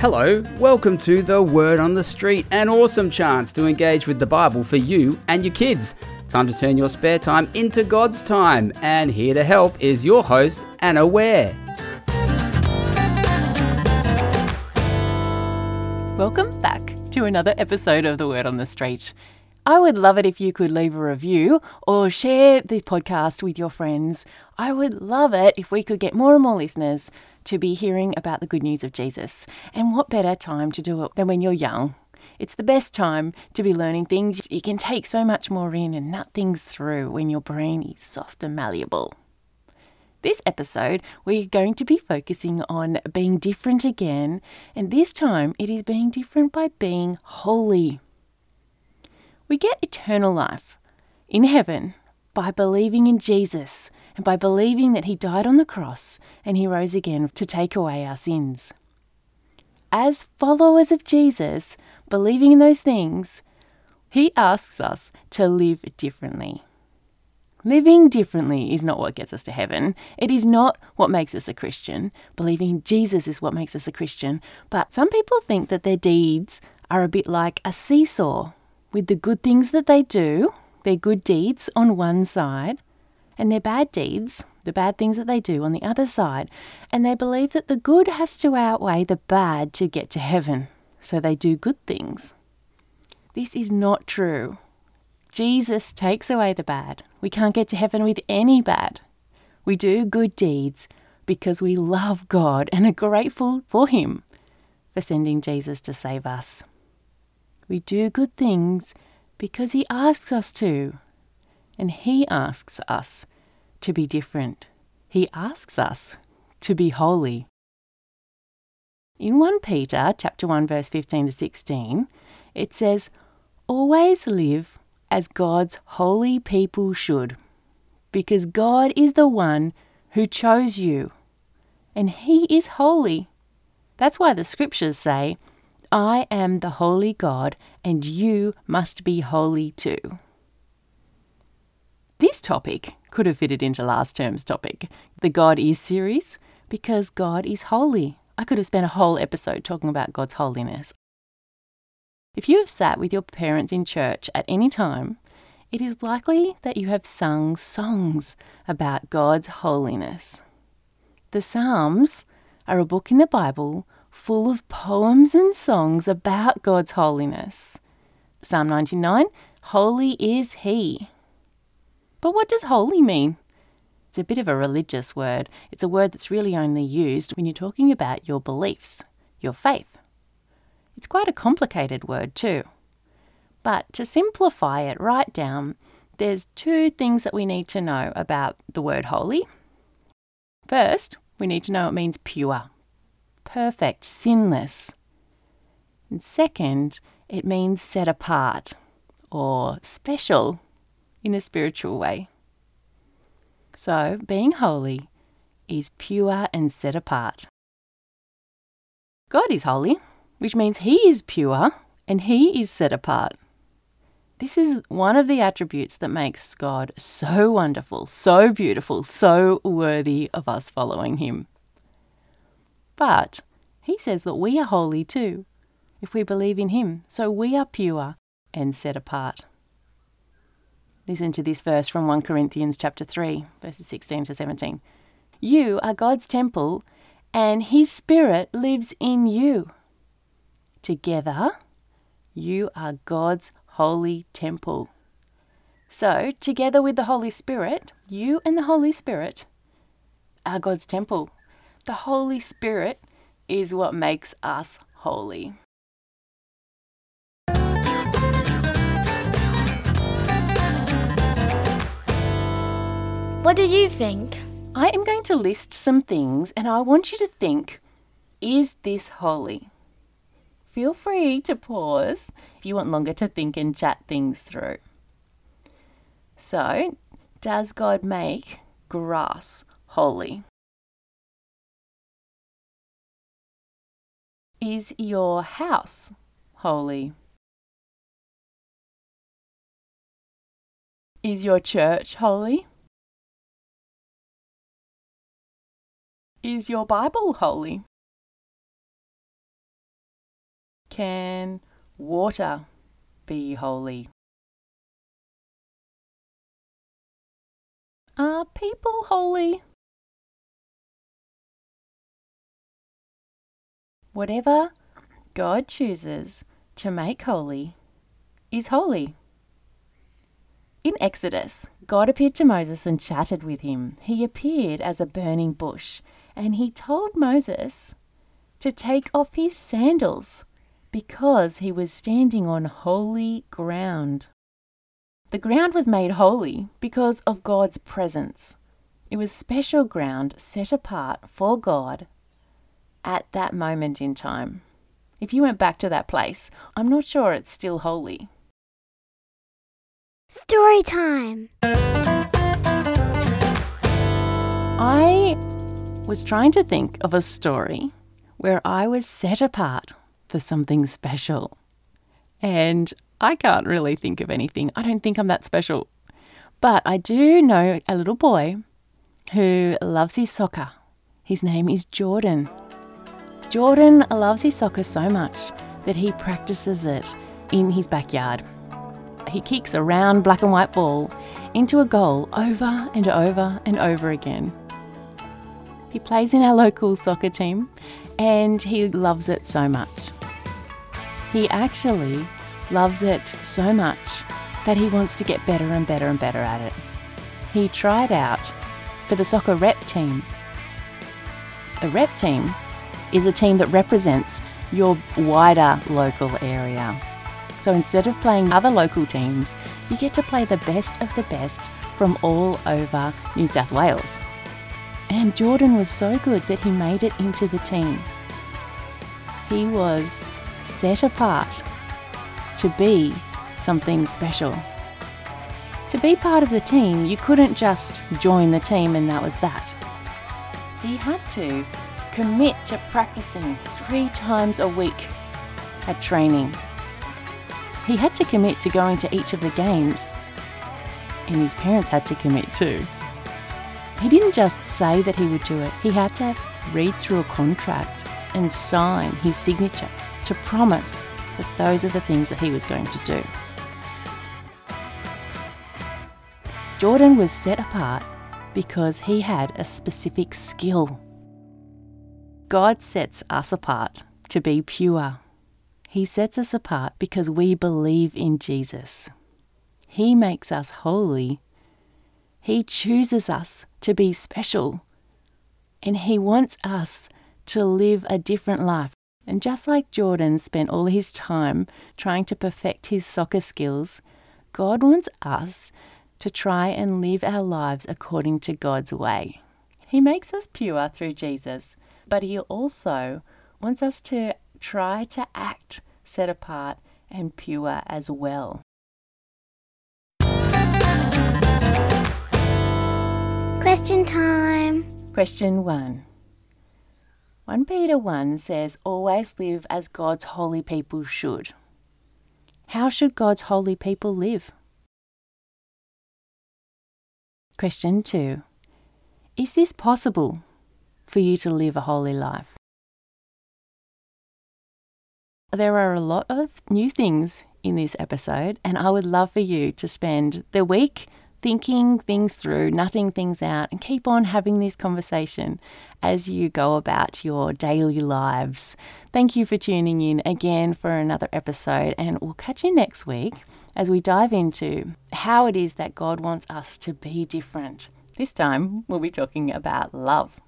Hello, welcome to the Word on the Street, an awesome chance to engage with the Bible for you and your kids. Time to turn your spare time into God's time, and here to help is your host, Anna Ware. Welcome back to another episode of The Word on the Street. I would love it if you could leave a review or share the podcast with your friends. I would love it if we could get more and more listeners to be hearing about the good news of Jesus. And what better time to do it than when you're young? It's the best time to be learning things. You can take so much more in and nut things through when your brain is soft and malleable. This episode, we're going to be focusing on being different again, and this time it is being different by being holy. We get eternal life in heaven by believing in Jesus and by believing that he died on the cross and he rose again to take away our sins. As followers of Jesus, believing in those things, he asks us to live differently. Living differently is not what gets us to heaven. It is not what makes us a Christian. Believing Jesus is what makes us a Christian. But some people think that their deeds are a bit like a seesaw with the good things that they do, their good deeds on one side, and their bad deeds, the bad things that they do on the other side. And they believe that the good has to outweigh the bad to get to heaven. So they do good things. This is not true. Jesus takes away the bad. We can't get to heaven with any bad. We do good deeds because we love God and are grateful for Him for sending Jesus to save us. We do good things because He asks us to. And He asks us to be different. He asks us to be holy. In 1 Peter chapter 1 verse 15 to 16, it says, "Always live as God's holy people should, because God is the one who chose you, and he is holy." That's why the scriptures say, I am the holy God, and you must be holy too. Topic could have fitted into last term's topic, the God is series, because God is holy. I could have spent a whole episode talking about God's holiness. If you have sat with your parents in church at any time, it is likely that you have sung songs about God's holiness. The Psalms are a book in the Bible full of poems and songs about God's holiness. Psalm 99 Holy is He. But what does holy mean? It's a bit of a religious word. It's a word that's really only used when you're talking about your beliefs, your faith. It's quite a complicated word, too. But to simplify it right down, there's two things that we need to know about the word holy. First, we need to know it means pure perfect, sinless. And second, it means set apart or special in a spiritual way. So, being holy is pure and set apart. God is holy, which means He is pure and He is set apart. This is one of the attributes that makes God so wonderful, so beautiful, so worthy of us following Him. But he says that we are holy too, if we believe in him. So we are pure and set apart. Listen to this verse from 1 Corinthians chapter 3, verses 16 to 17. You are God's temple, and his spirit lives in you. Together, you are God's holy temple. So, together with the Holy Spirit, you and the Holy Spirit are God's temple. The Holy Spirit is what makes us holy. What do you think? I am going to list some things and I want you to think is this holy? Feel free to pause if you want longer to think and chat things through. So, does God make grass holy? Is your house holy? Is your church holy? Is your Bible holy? Can water be holy? Are people holy? Whatever God chooses to make holy is holy. In Exodus, God appeared to Moses and chatted with him. He appeared as a burning bush, and he told Moses to take off his sandals because he was standing on holy ground. The ground was made holy because of God's presence. It was special ground set apart for God at that moment in time. If you went back to that place, I'm not sure it's still holy. Story time. I was trying to think of a story where I was set apart for something special. And I can't really think of anything. I don't think I'm that special. But I do know a little boy who loves his soccer. His name is Jordan. Jordan loves his soccer so much that he practices it in his backyard. He kicks a round black and white ball into a goal over and over and over again. He plays in our local soccer team and he loves it so much. He actually loves it so much that he wants to get better and better and better at it. He tried out for the soccer rep team. A rep team is a team that represents your wider local area. So instead of playing other local teams, you get to play the best of the best from all over New South Wales. And Jordan was so good that he made it into the team. He was set apart to be something special. To be part of the team, you couldn't just join the team and that was that. He had to commit to practicing three times a week at training. He had to commit to going to each of the games, and his parents had to commit too. He didn't just say that he would do it, he had to read through a contract and sign his signature to promise that those are the things that he was going to do. Jordan was set apart because he had a specific skill. God sets us apart to be pure. He sets us apart because we believe in Jesus. He makes us holy. He chooses us to be special. And He wants us to live a different life. And just like Jordan spent all his time trying to perfect his soccer skills, God wants us to try and live our lives according to God's way. He makes us pure through Jesus, but He also wants us to try to act set apart and pure as well. Question time. Question 1 1 Peter 1 says, Always live as God's holy people should. How should God's holy people live? Question 2 Is this possible for you to live a holy life? There are a lot of new things in this episode, and I would love for you to spend the week thinking things through, nutting things out, and keep on having this conversation as you go about your daily lives. Thank you for tuning in again for another episode, and we'll catch you next week as we dive into how it is that God wants us to be different. This time, we'll be talking about love.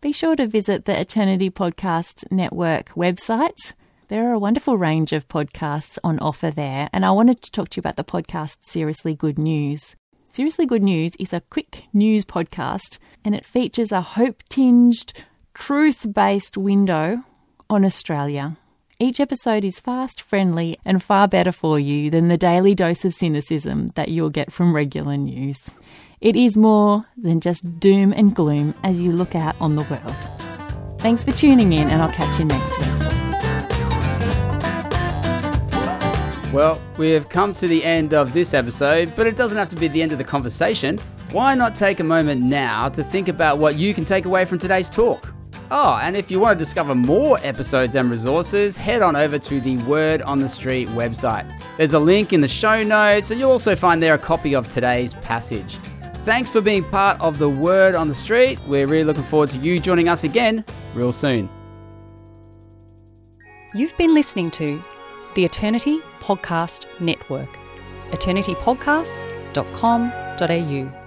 Be sure to visit the Eternity Podcast Network website. There are a wonderful range of podcasts on offer there, and I wanted to talk to you about the podcast Seriously Good News. Seriously Good News is a quick news podcast, and it features a hope tinged, truth based window on Australia. Each episode is fast, friendly, and far better for you than the daily dose of cynicism that you'll get from regular news. It is more than just doom and gloom as you look out on the world. Thanks for tuning in, and I'll catch you next week. Well, we have come to the end of this episode, but it doesn't have to be the end of the conversation. Why not take a moment now to think about what you can take away from today's talk? Oh, and if you want to discover more episodes and resources, head on over to the Word on the Street website. There's a link in the show notes, and you'll also find there a copy of today's passage. Thanks for being part of the Word on the Street. We're really looking forward to you joining us again real soon. You've been listening to the Eternity Podcast Network, eternitypodcasts.com.au.